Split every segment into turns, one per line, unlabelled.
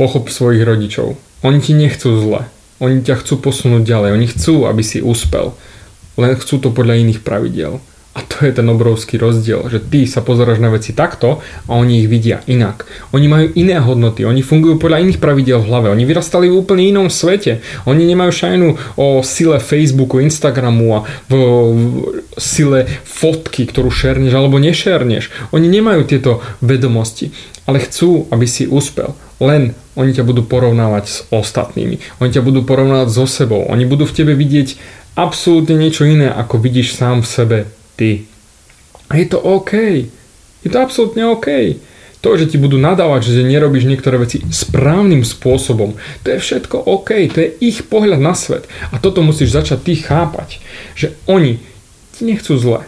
Pochop svojich rodičov. Oni ti nechcú zle. Oni ťa chcú posunúť ďalej. Oni chcú, aby si úspel. Len chcú to podľa iných pravidiel. A to je ten obrovský rozdiel, že ty sa pozeráš na veci takto a oni ich vidia inak. Oni majú iné hodnoty, oni fungujú podľa iných pravidel v hlave, oni vyrastali v úplne inom svete. Oni nemajú šajnu o sile Facebooku, Instagramu a v, v sile fotky, ktorú šerneš alebo nešerneš. Oni nemajú tieto vedomosti, ale chcú, aby si úspel. Len oni ťa budú porovnávať s ostatnými. Oni ťa budú porovnávať so sebou. Oni budú v tebe vidieť absolútne niečo iné, ako vidíš sám v sebe ty. A je to OK. Je to absolútne OK. To, že ti budú nadávať, že nerobíš niektoré veci správnym spôsobom, to je všetko OK, to je ich pohľad na svet. A toto musíš začať ty chápať, že oni ti nechcú zle.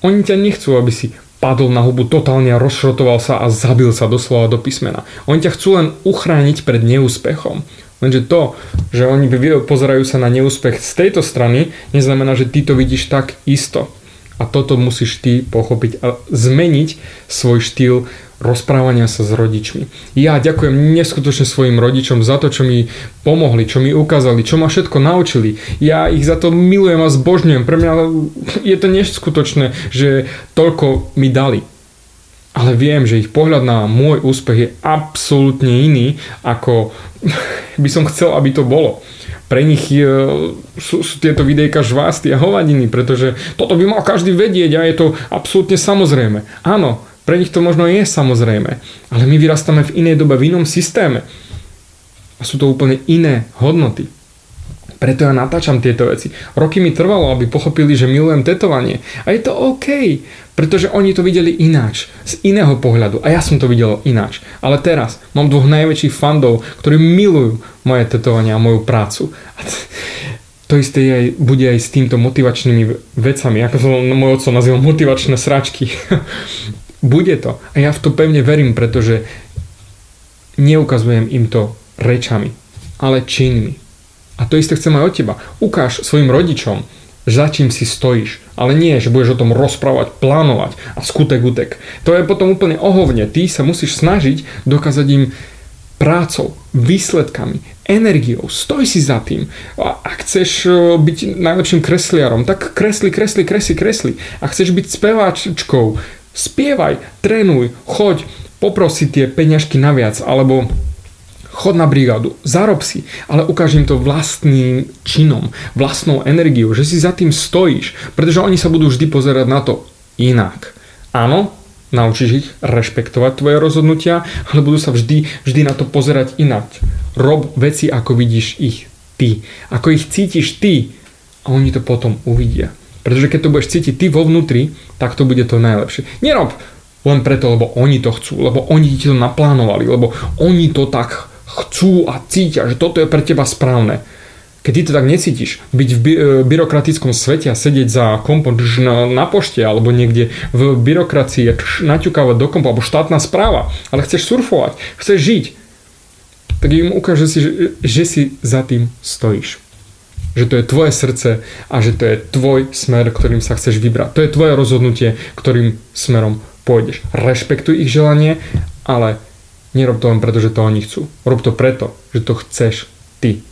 Oni ťa nechcú, aby si padol na hubu totálne a rozšrotoval sa a zabil sa doslova do písmena. Oni ťa chcú len uchrániť pred neúspechom. Lenže to, že oni pozerajú sa na neúspech z tejto strany, neznamená, že ty to vidíš tak isto. A toto musíš ty pochopiť a zmeniť svoj štýl rozprávania sa s rodičmi. Ja ďakujem neskutočne svojim rodičom za to, čo mi pomohli, čo mi ukázali, čo ma všetko naučili. Ja ich za to milujem a zbožňujem. Pre mňa je to neskutočné, že toľko mi dali ale viem, že ich pohľad na môj úspech je absolútne iný, ako by som chcel, aby to bolo. Pre nich je, sú, sú tieto videjka žvásty a hovadiny, pretože toto by mal každý vedieť a je to absolútne samozrejme. Áno, pre nich to možno je samozrejme, ale my vyrastáme v inej dobe, v inom systéme. A sú to úplne iné hodnoty. Preto ja natáčam tieto veci. Roky mi trvalo, aby pochopili, že milujem tetovanie. A je to OK, pretože oni to videli ináč, z iného pohľadu. A ja som to videl ináč. Ale teraz mám dvoch najväčších fandov, ktorí milujú moje tetovanie a moju prácu. A to isté aj, bude aj s týmto motivačnými vecami, ako som môj otco nazýval motivačné sračky. bude to. A ja v to pevne verím, pretože neukazujem im to rečami, ale činmi. A to isté chcem aj od teba. Ukáž svojim rodičom, za čím si stojíš. Ale nie, že budeš o tom rozprávať, plánovať a skutek utek. To je potom úplne ohovne. Ty sa musíš snažiť dokázať im prácou, výsledkami, energiou. Stoj si za tým. A ak chceš e, byť najlepším kresliarom, tak kresli, kresli, kresli, kresli. A chceš byť speváčkou, spievaj, trénuj, choď, poprosi tie peňažky naviac, alebo chod na brigádu, zarob si, ale ukáž to vlastným činom, vlastnou energiou, že si za tým stojíš, pretože oni sa budú vždy pozerať na to inak. Áno, naučíš ich rešpektovať tvoje rozhodnutia, ale budú sa vždy, vždy na to pozerať inak. Rob veci, ako vidíš ich ty. Ako ich cítiš ty a oni to potom uvidia. Pretože keď to budeš cítiť ty vo vnútri, tak to bude to najlepšie. Nerob len preto, lebo oni to chcú, lebo oni ti to naplánovali, lebo oni to tak chcú a cítia, že toto je pre teba správne. Keď ty to tak necítiš, byť v by- e, byrokratickom svete a sedieť za kompom na, na pošte alebo niekde v byrokracii naťukávať do kompa alebo štátna správa, ale chceš surfovať, chceš žiť, tak im ukáže si, že, že si za tým stojíš. Že to je tvoje srdce a že to je tvoj smer, ktorým sa chceš vybrať. To je tvoje rozhodnutie, ktorým smerom pôjdeš. Rešpektuj ich želanie, ale Nerob to len preto, že to oni chcú. Rob to preto, že to chceš ty.